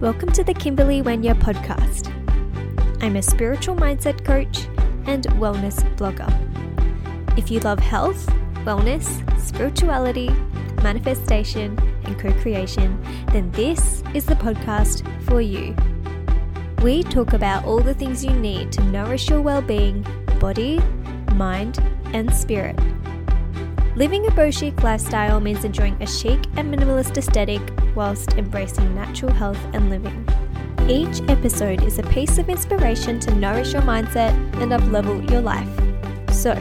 Welcome to the Kimberley Wenya podcast. I'm a spiritual mindset coach and wellness blogger. If you love health, wellness, spirituality, manifestation, and co creation, then this is the podcast for you. We talk about all the things you need to nourish your well being, body, mind, and spirit. Living a beau chic lifestyle means enjoying a chic and minimalist aesthetic whilst embracing natural health and living. Each episode is a piece of inspiration to nourish your mindset and uplevel your life. So,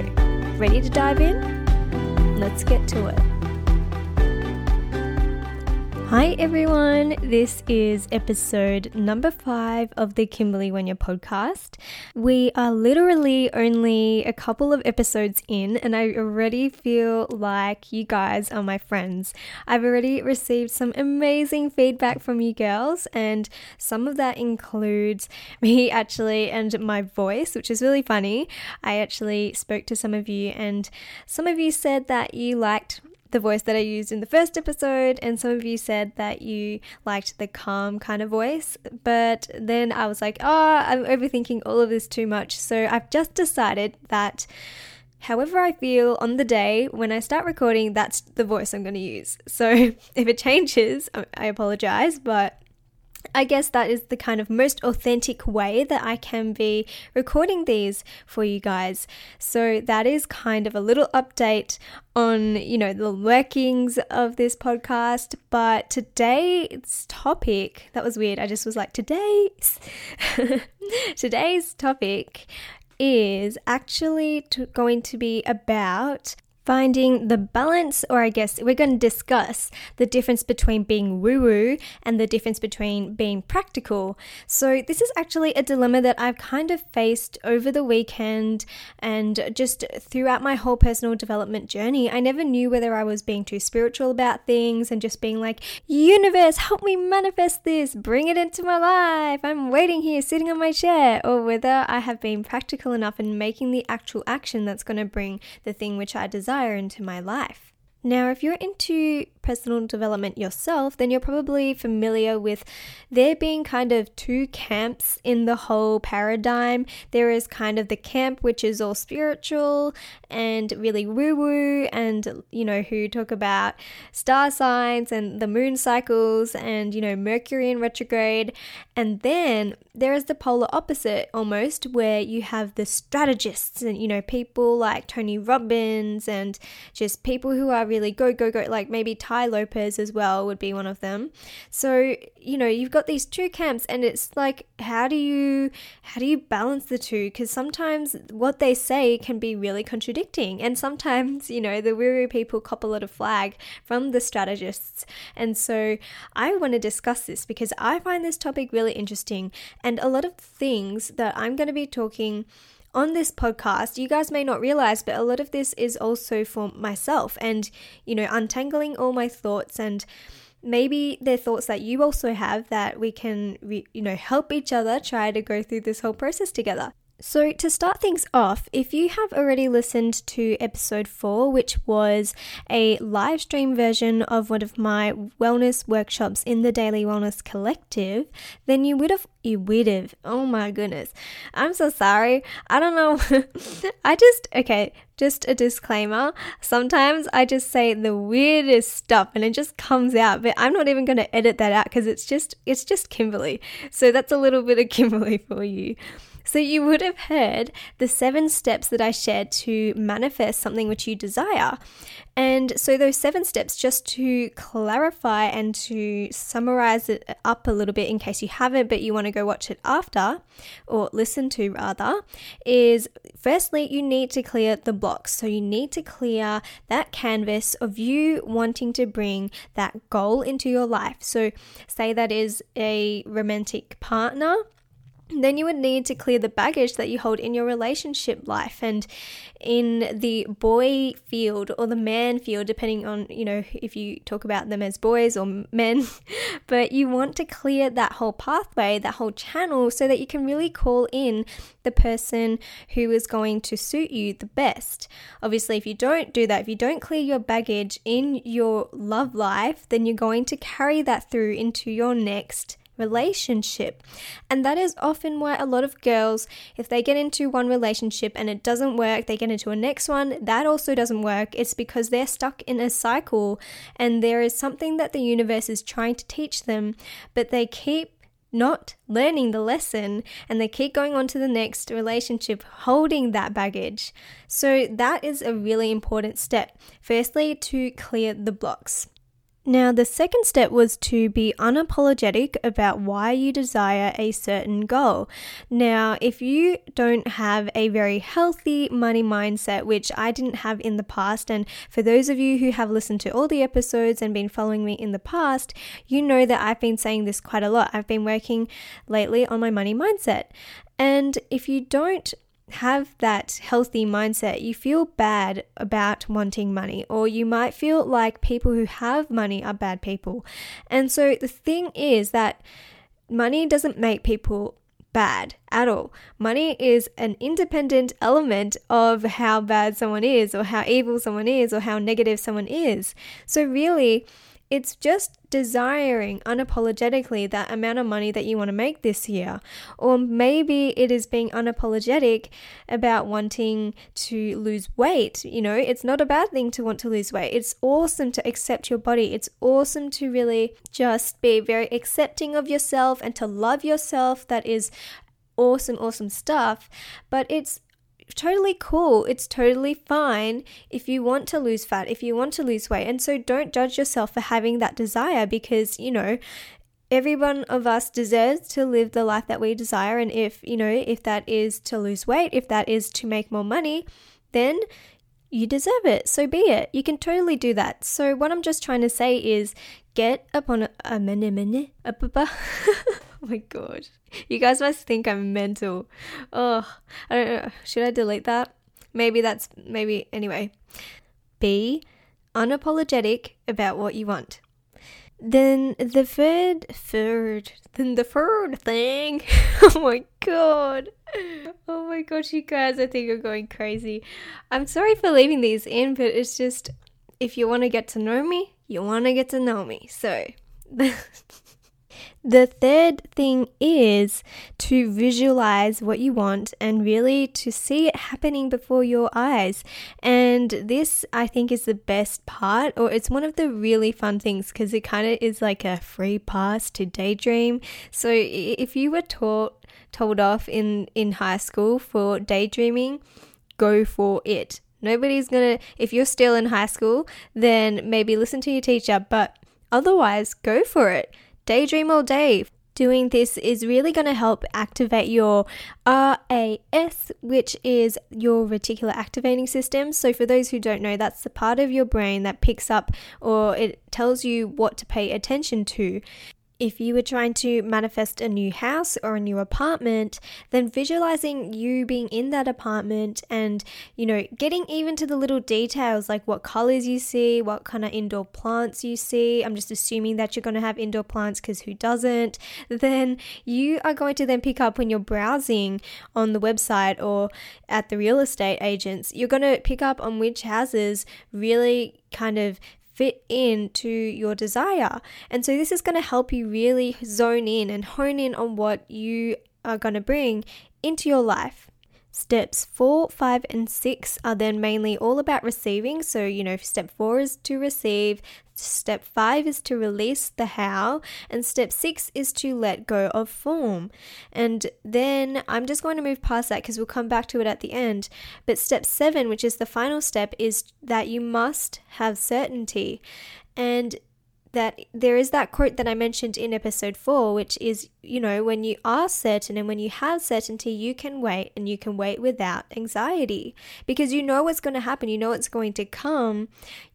ready to dive in? Let's get to it. Hi everyone, this is episode number five of the Kimberley Wenya podcast. We are literally only a couple of episodes in, and I already feel like you guys are my friends. I've already received some amazing feedback from you girls, and some of that includes me actually and my voice, which is really funny. I actually spoke to some of you, and some of you said that you liked the voice that I used in the first episode, and some of you said that you liked the calm kind of voice. But then I was like, oh, I'm overthinking all of this too much. So I've just decided that however I feel on the day when I start recording, that's the voice I'm going to use. So if it changes, I apologize, but I guess that is the kind of most authentic way that I can be recording these for you guys. So that is kind of a little update on, you know, the workings of this podcast. But today's topic, that was weird. I just was like, today's today's topic is actually going to be about finding the balance, or I guess we're going to discuss the difference between being woo woo and the difference between being practical. So, this is actually a dilemma that I've kind of faced over the weekend and just throughout my whole personal development journey. I never knew whether I was being too spiritual about things and just being like, universe, help me manifest this, bring it into my life. I'm waiting here sitting on my chair, or whether I have been practical enough in making the actual action that's going to bring the thing which I desire desire into my life. Now, if you're into personal development yourself, then you're probably familiar with there being kind of two camps in the whole paradigm. There is kind of the camp which is all spiritual and really woo woo, and you know, who talk about star signs and the moon cycles and you know, Mercury in retrograde. And then there is the polar opposite almost, where you have the strategists and you know, people like Tony Robbins and just people who are really go, go, go, like maybe Tai Lopez as well would be one of them. So, you know, you've got these two camps and it's like how do you how do you balance the two because sometimes what they say can be really contradicting and sometimes, you know, the woo people cop a lot of flag from the strategists. And so, I want to discuss this because I find this topic really interesting and a lot of things that I'm going to be talking on this podcast, you guys may not realize, but a lot of this is also for myself and, you know, untangling all my thoughts and maybe they're thoughts that you also have that we can, you know, help each other try to go through this whole process together. So, to start things off, if you have already listened to episode four, which was a live stream version of one of my wellness workshops in the Daily Wellness Collective, then you would have, you would have, oh my goodness. I'm so sorry. I don't know. I just, okay, just a disclaimer. Sometimes I just say the weirdest stuff and it just comes out, but I'm not even going to edit that out because it's just, it's just Kimberley. So, that's a little bit of Kimberley for you. So, you would have heard the seven steps that I shared to manifest something which you desire. And so, those seven steps, just to clarify and to summarize it up a little bit in case you haven't, but you want to go watch it after or listen to rather, is firstly, you need to clear the blocks. So, you need to clear that canvas of you wanting to bring that goal into your life. So, say that is a romantic partner then you would need to clear the baggage that you hold in your relationship life. And in the boy field or the man field depending on you know if you talk about them as boys or men but you want to clear that whole pathway that whole channel so that you can really call in the person who is going to suit you the best. Obviously if you don't do that if you don't clear your baggage in your love life then you're going to carry that through into your next relationship. And that is often why a lot of girls, if they get into one relationship and it doesn't work, they get into a next one, that also doesn't work. It's because they're stuck in a cycle and there is something that the universe is trying to teach them, but they keep not learning the lesson and they keep going on to the next relationship holding that baggage. So, that is a really important step. Firstly, to clear the blocks. Now, the second step was to be unapologetic about why you desire a certain goal. Now, if you don't have a very healthy money mindset, which I didn't have in the past, and for those of you who have listened to all the episodes and been following me in the past, you know that I've been saying this quite a lot. I've been working lately on my money mindset. And if you don't have that healthy mindset, you feel bad about wanting money, or you might feel like people who have money are bad people. And so the thing is that money doesn't make people bad at all. Money is an independent element of how bad someone is, or how evil someone is, or how negative someone is. So, really, it's just desiring unapologetically that amount of money that you want to make this year. Or maybe it is being unapologetic about wanting to lose weight. You know, it's not a bad thing to want to lose weight. It's awesome to accept your body. It's awesome to really just be very accepting of yourself and to love yourself. That is awesome, awesome stuff. But it's totally cool. It's totally fine if you want to lose fat, if you want to lose weight. And so don't judge yourself for having that desire because, you know, every one of us deserves to live the life that we desire. And if, you know, if that is to lose weight, if that is to make more money, then you deserve it. So be it. You can totally do that. So what I'm just trying to say is get upon a, a minute, minute, oh my god. You guys must think I'm mental. Oh, I don't know. Should I delete that? Maybe that's maybe anyway. Be unapologetic about what you want. Then the third, third, then the third thing. oh my god. Oh my gosh, you guys, I think I'm going crazy. I'm sorry for leaving these in, but it's just if you want to get to know me, you want to get to know me. So. The third thing is to visualize what you want and really to see it happening before your eyes. And this, I think, is the best part, or it's one of the really fun things because it kind of is like a free pass to daydream. So if you were taught told off in in high school for daydreaming, go for it. Nobody's gonna. If you're still in high school, then maybe listen to your teacher, but otherwise, go for it daydream all day. Doing this is really going to help activate your RAS, which is your reticular activating system. So, for those who don't know, that's the part of your brain that picks up or it tells you what to pay attention to if you were trying to manifest a new house or a new apartment, then visualizing you being in that apartment and, you know, getting even to the little details like what colors you see, what kind of indoor plants you see. I'm just assuming that you're going to have indoor plants because who doesn't? Then you are going to then pick up when you're browsing on the website or at the real estate agents, you're going to pick up on which houses really kind of fit into your desire. And so this is going to help you really zone in and hone in on what you are going to bring into your life. Steps four, five, and six are then mainly all about receiving. So, you know, step four is to receive, step five is to release the how, and step six is to let go of form. And then I'm just going to move past that because we'll come back to it at the end. But step seven, which is the final step, is that you must have certainty. And that there is that quote that I mentioned in episode four, which is, you know, when you are certain and when you have certainty, you can wait and you can wait without anxiety because you know what's going to happen, you know what's going to come.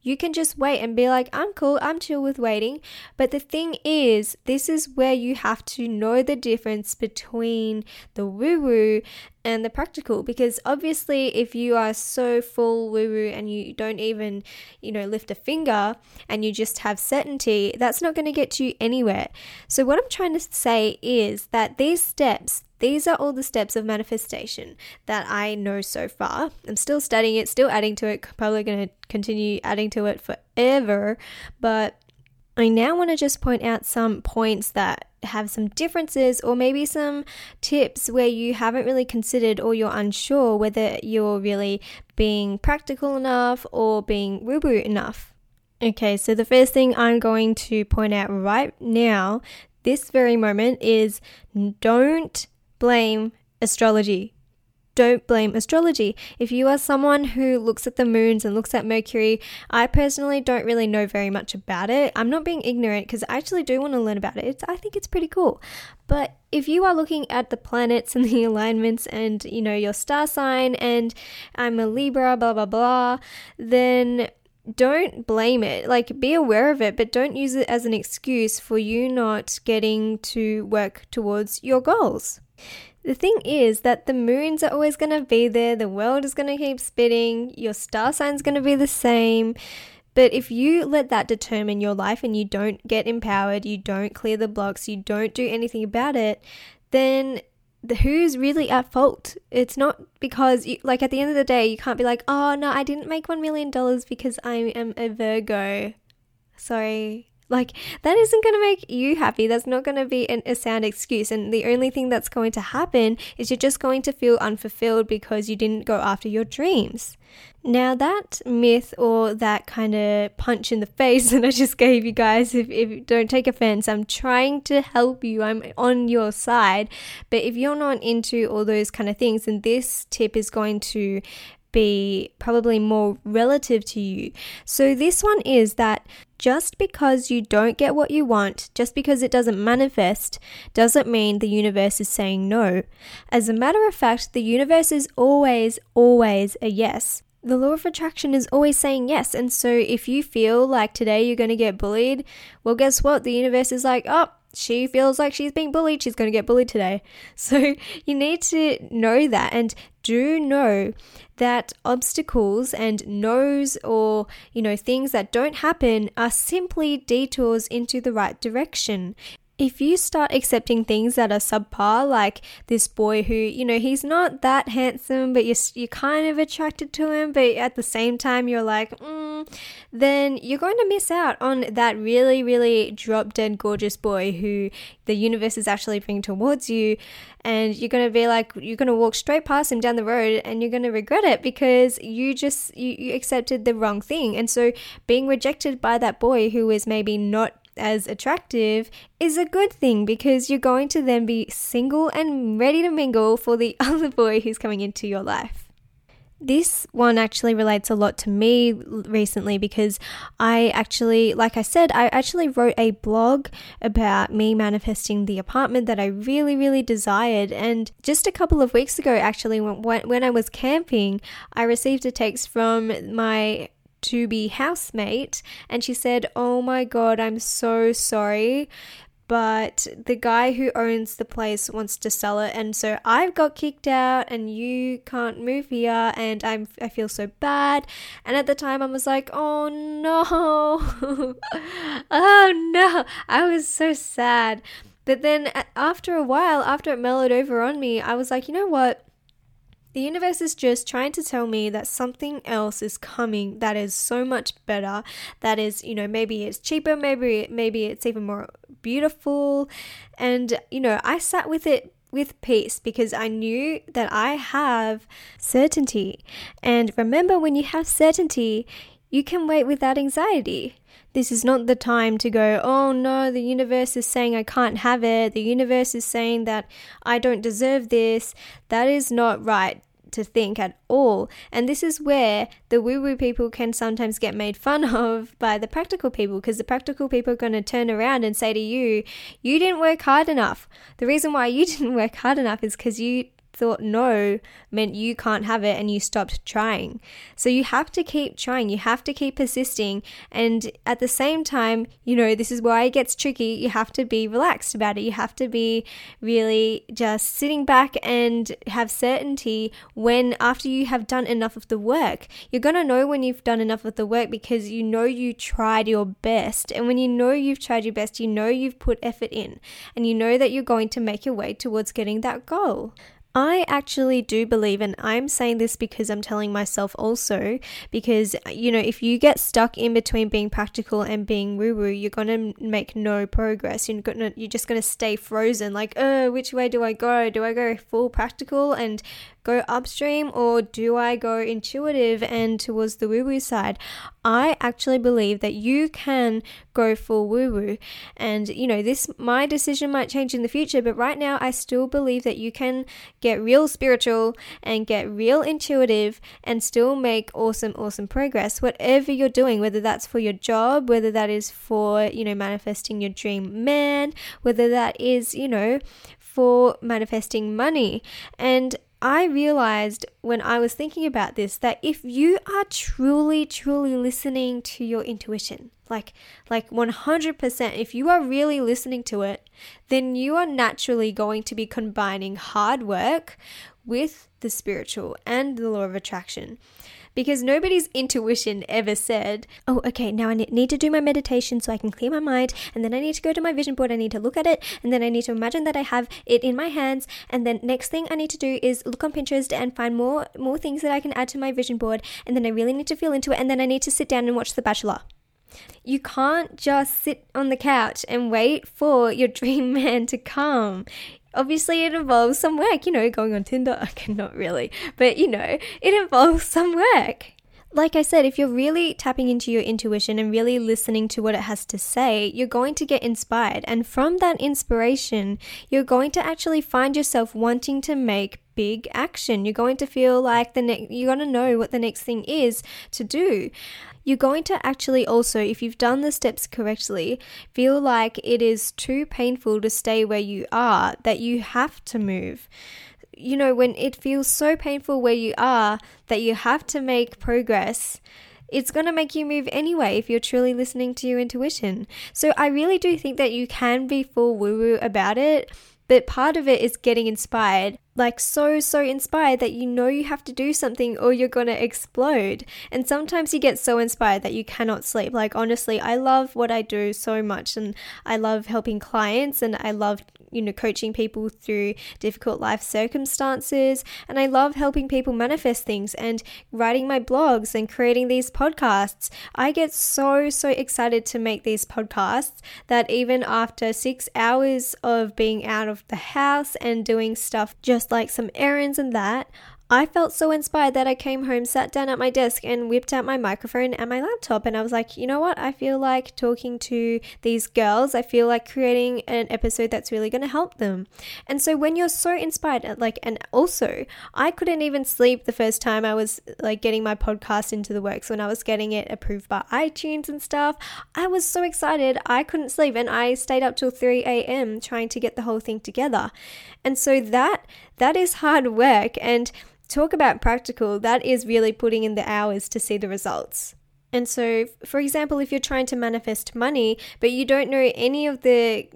You can just wait and be like, I'm cool, I'm chill with waiting. But the thing is, this is where you have to know the difference between the woo woo and the practical because obviously if you are so full woo woo and you don't even you know lift a finger and you just have certainty that's not going to get you anywhere so what i'm trying to say is that these steps these are all the steps of manifestation that I know so far. I'm still studying it, still adding to it, probably going to continue adding to it forever. But I now want to just point out some points that have some differences or maybe some tips where you haven't really considered or you're unsure whether you're really being practical enough or being woo woo enough. Okay, so the first thing I'm going to point out right now, this very moment, is don't blame astrology don't blame astrology. If you are someone who looks at the moons and looks at Mercury, I personally don't really know very much about it. I'm not being ignorant because I actually do want to learn about it. It's, I think it's pretty cool. But if you are looking at the planets and the alignments and, you know, your star sign and I'm a Libra, blah, blah, blah, then don't blame it. Like, be aware of it, but don't use it as an excuse for you not getting to work towards your goals. The thing is that the moons are always going to be there, the world is going to keep spinning, your star sign's going to be the same. But if you let that determine your life and you don't get empowered, you don't clear the blocks, you don't do anything about it, then the, who's really at fault? It's not because, you, like, at the end of the day, you can't be like, oh no, I didn't make $1 million because I am a Virgo. Sorry, like, that isn't going to make you happy. That's not going to be an, a sound excuse. And the only thing that's going to happen is you're just going to feel unfulfilled because you didn't go after your dreams. Now, that myth or that kind of punch in the face that I just gave you guys, if, if don't take offense, I'm trying to help you. I'm on your side. But if you're not into all those kind of things, then this tip is going to be probably more relative to you. So, this one is that just because you don't get what you want, just because it doesn't manifest, doesn't mean the universe is saying no. As a matter of fact, the universe is always, always a yes. The law of attraction is always saying yes. And so if you feel like today you're going to get bullied, well, guess what? The universe is like, oh, she feels like she's being bullied, she's going to get bullied today. So you need to know that and do know that obstacles and no's or, you know, things that don't happen are simply detours into the right direction if you start accepting things that are subpar, like this boy who, you know, he's not that handsome, but you're, you're kind of attracted to him, but at the same time, you're like, mm, then you're going to miss out on that really, really drop dead gorgeous boy who the universe is actually bringing towards you. And you're going to be like, you're going to walk straight past him down the road and you're going to regret it because you just, you, you accepted the wrong thing. And so being rejected by that boy who is maybe not as attractive is a good thing because you're going to then be single and ready to mingle for the other boy who's coming into your life. This one actually relates a lot to me recently because I actually, like I said, I actually wrote a blog about me manifesting the apartment that I really, really desired. And just a couple of weeks ago, actually, when, when I was camping, I received a text from my to be housemate and she said, Oh my god, I'm so sorry. But the guy who owns the place wants to sell it, and so I've got kicked out, and you can't move here, and I'm I feel so bad. And at the time, I was like, "Oh no, oh no!" I was so sad. But then after a while, after it mellowed over on me, I was like, you know what? The universe is just trying to tell me that something else is coming that is so much better. That is, you know, maybe it's cheaper, maybe maybe it's even more beautiful. And you know, I sat with it with peace because I knew that I have certainty. And remember when you have certainty, you can wait without anxiety. This is not the time to go, oh no, the universe is saying I can't have it. The universe is saying that I don't deserve this. That is not right to think at all. And this is where the woo woo people can sometimes get made fun of by the practical people because the practical people are going to turn around and say to you, You didn't work hard enough. The reason why you didn't work hard enough is because you thought no meant you can't have it and you stopped trying. So you have to keep trying, you have to keep persisting. And at the same time, you know, this is why it gets tricky. You have to be relaxed about it. You have to be really just sitting back and have certainty when, after you have done enough of the work, you're going to know when you've done enough of the work because you know you tried your best. And when you know you've tried your best, you know you've put effort in and you know that you're going to make your way towards getting that goal. I actually do believe, and I'm saying this because I'm telling myself also, because, you know, if you get stuck in between being practical and being woo woo, you're going to make no progress. You're, gonna, you're just going to stay frozen, like, oh, which way do I go? Do I go full practical and go upstream or do I go intuitive and towards the woo woo side? I actually believe that you can go full woo woo. And, you know, this, my decision might change in the future, but right now I still believe that you can get real spiritual and get real intuitive and still make awesome, awesome progress. Whatever you're doing, whether that's for your job, whether that is for, you know, manifesting your dream man, whether that is, you know, for manifesting money. And I realized when I was thinking about this that if you are truly, truly listening to your intuition, like like 100%, if you are really listening to it, then you are naturally going to be combining hard work with the spiritual and the law of attraction because nobody's intuition ever said, Oh, okay, now I need to do my meditation so I can clear my mind, and then I need to go to my vision board, I need to look at it, and then I need to imagine that I have it in my hands, and then next thing I need to do is look on Pinterest and find more more things that I can add to my vision board, and then I really need to feel into it, and then I need to sit down and watch The Bachelor. You can't just sit on the couch and wait for your dream man to come obviously it involves some work, you know, going on Tinder. Okay, not really, but you know, it involves some work. Like I said, if you're really tapping into your intuition and really listening to what it has to say, you're going to get inspired. And from that inspiration, you're going to actually find yourself wanting to make big action. You're going to feel like the next, you're going to know what the next thing is to do you're going to actually also, if you've done the steps correctly, feel like it is too painful to stay where you are, that you have to move. You know, when it feels so painful where you are that you have to make progress, it's going to make you move anyway if you're truly listening to your intuition. So I really do think that you can be full woo woo about it, but part of it is getting inspired like so so inspired that you know you have to do something or you're going to explode. And sometimes you get so inspired that you cannot sleep. Like honestly i love what i do so much and i love helping clients and i love you know coaching people through difficult life circumstances. And i love helping people manifest things and writing my blogs and creating these podcasts. I get so so excited to make these podcasts that even after 6 hours of being out of the house and doing stuff just like some errands and that, I felt so inspired that I came home, sat down at my desk, and whipped out my microphone and my laptop. And I was like, you know what? I feel like talking to these girls. I feel like creating an episode that's really going to help them. And so when you're so inspired, uh, like, and also, I couldn't even sleep the first time I was like getting my podcast into the works when I was getting it approved by iTunes and stuff. I was so excited. I couldn't sleep and I stayed up till 3 a.m. trying to get the whole thing together. And so that that is hard work and talk about practical, that is really putting in the hours to see the results. And so, for example, if you're trying to manifest money, but you don't know any of the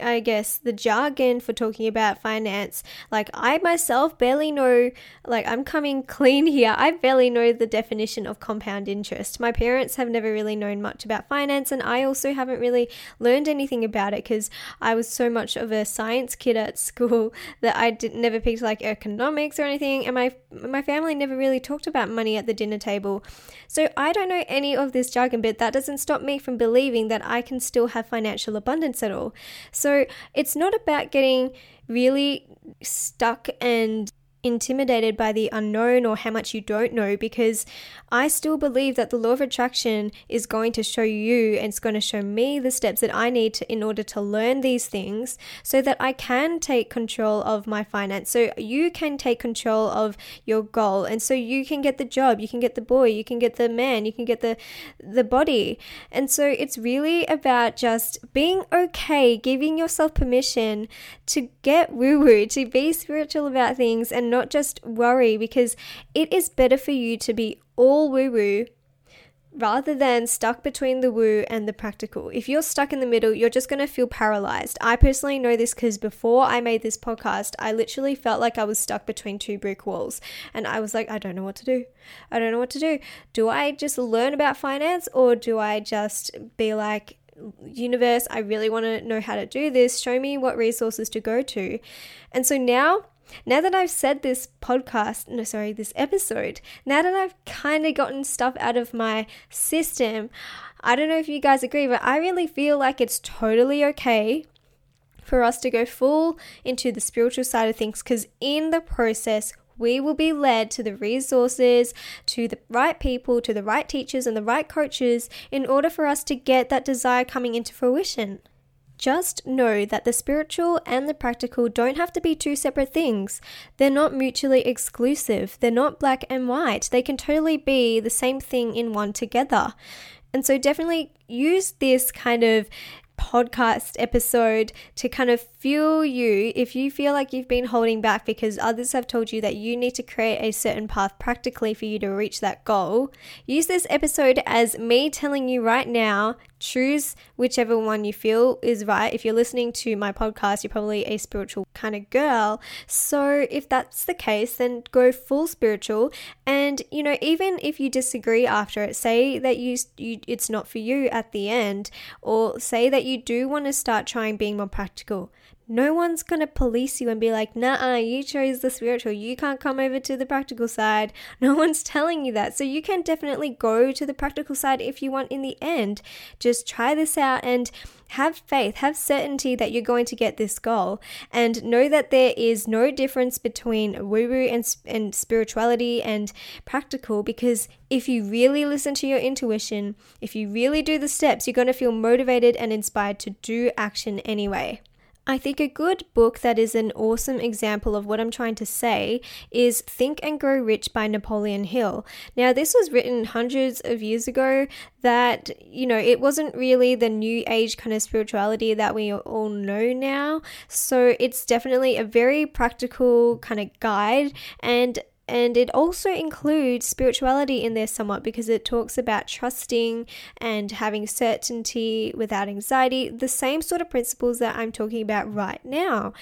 I guess, the jargon for talking about finance. Like, I myself barely know, like, I'm coming clean here. I barely know the definition of compound interest. My parents have never really known much about finance, and I also haven't really learned anything about it because I was so much of a science kid at school that I did, never picked like economics or anything, and my my family never really talked about money at the dinner table. So I don't know any of this jargon, but that doesn't stop me from believing that I can still have financial abundance at all. So it's not about getting really stuck and intimidated by the unknown or how much you don't know because I still believe that the law of attraction is going to show you and it's going to show me the steps that I need to in order to learn these things so that I can take control of my finance. So you can take control of your goal and so you can get the job, you can get the boy, you can get the man, you can get the the body. And so it's really about just being okay, giving yourself permission to get woo-woo, to be spiritual about things and not just worry because it is better for you to be all woo woo rather than stuck between the woo and the practical. If you're stuck in the middle, you're just going to feel paralyzed. I personally know this because before I made this podcast, I literally felt like I was stuck between two brick walls. And I was like, I don't know what to do. I don't know what to do. Do I just learn about finance or do I just be like, universe, I really want to know how to do this. Show me what resources to go to. And so now now that I've said this podcast, no, sorry, this episode, now that I've kind of gotten stuff out of my system, I don't know if you guys agree, but I really feel like it's totally okay for us to go full into the spiritual side of things because in the process, we will be led to the resources, to the right people, to the right teachers, and the right coaches in order for us to get that desire coming into fruition. Just know that the spiritual and the practical don't have to be two separate things. They're not mutually exclusive. They're not black and white. They can totally be the same thing in one together. And so, definitely use this kind of podcast episode to kind of fuel you if you feel like you've been holding back because others have told you that you need to create a certain path practically for you to reach that goal. Use this episode as me telling you right now choose whichever one you feel is right. If you're listening to my podcast, you're probably a spiritual kind of girl. So if that's the case, then go full spiritual. And you know, even if you disagree after it, say that you, you it's not for you at the end, or say that you do want to start trying being more practical. No one's going to police you and be like, nah, uh, you chose the spiritual. You can't come over to the practical side. No one's telling you that. So you can definitely go to the practical side if you want in the end. Just try this out and have faith, have certainty that you're going to get this goal, and know that there is no difference between woo woo and, and spirituality and practical because if you really listen to your intuition, if you really do the steps, you're going to feel motivated and inspired to do action anyway. I think a good book that is an awesome example of what I'm trying to say is Think and Grow Rich by Napoleon Hill. Now, this was written hundreds of years ago, that, you know, it wasn't really the new age kind of spirituality that we all know now. So it's definitely a very practical kind of guide and and it also includes spirituality in there somewhat because it talks about trusting and having certainty without anxiety, the same sort of principles that I'm talking about right now.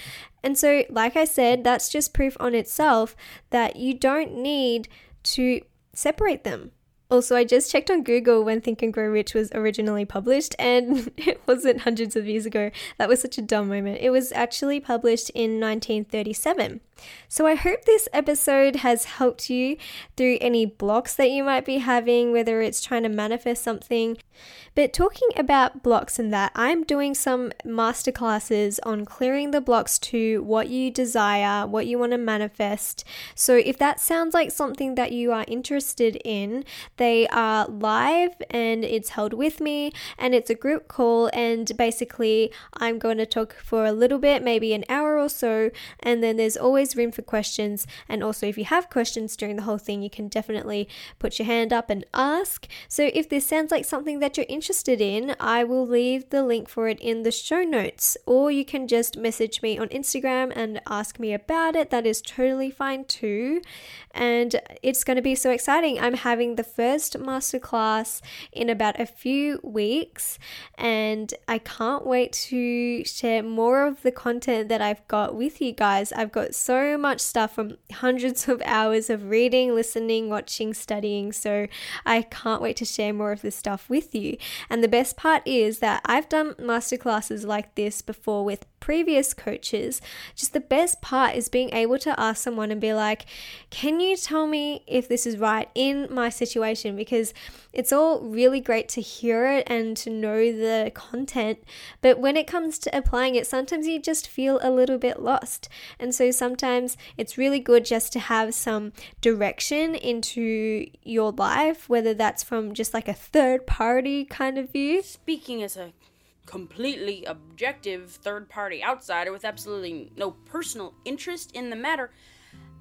And so, like I said, that's just proof on itself that you don't need to separate them. Also, I just checked on Google when Think and Grow Rich was originally published, and it wasn't hundreds of years ago. That was such a dumb moment. It was actually published in 1937. So, I hope this episode has helped you through any blocks that you might be having, whether it's trying to manifest something. But talking about blocks and that, I'm doing some masterclasses on clearing the blocks to what you desire, what you want to manifest. So, if that sounds like something that you are interested in, they are live and it's held with me, and it's a group call. And basically, I'm going to talk for a little bit, maybe an hour or so, and then there's always room for questions. And also, if you have questions during the whole thing, you can definitely put your hand up and ask. So, if this sounds like something that you're interested in, I will leave the link for it in the show notes, or you can just message me on Instagram and ask me about it. That is totally fine too. And it's going to be so exciting. I'm having the first masterclass in about a few weeks, and I can't wait to share more of the content that I've got with you guys. I've got so much stuff from hundreds of hours of reading, listening, watching, studying. So I can't wait to share more of this stuff with you. And the best part is that I've done masterclasses like this before with previous coaches. Just the best part is being able to ask someone and be like, Can you tell me if this is right in my situation? Because it's all really great to hear it and to know the content. But when it comes to applying it, sometimes you just feel a little bit lost. And so sometimes it's really good just to have some direction into your life, whether that's from just like a third party kind of view. Speaking as a completely objective third party outsider with absolutely no personal interest in the matter,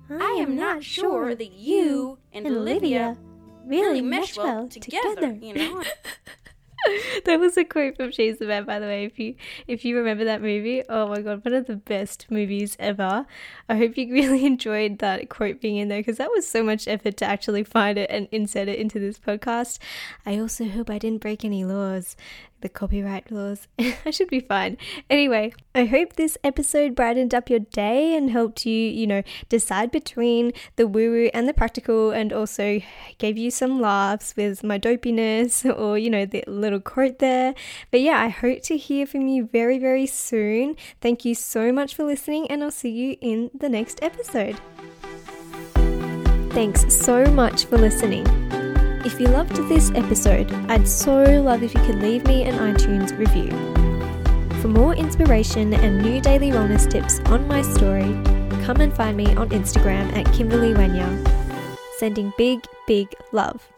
I, am not sure that you and, and Olivia really mesh well together, together. you know? that was a quote from She's the Man, by the way. If you if you remember that movie, oh my god, one of the best movies ever. I hope you really enjoyed that quote being in there because that was so much effort to actually find it and insert it into this podcast. I also hope I didn't break any laws the copyright laws. I should be fine. Anyway, I hope this episode brightened up your day and helped you, you know, decide between the woo woo and the practical, and also gave you some laughs with my dopiness or, you know, the little quote there. But yeah, I hope to hear from you very, very soon. Thank you so much for listening, and I'll see you in the next episode. Thanks so much for listening. If you loved this episode, I'd so love if you could leave me an iTunes review. For more inspiration and new daily wellness tips on my story, come and find me on Instagram at Kimberley Wenya. Sending big, big love.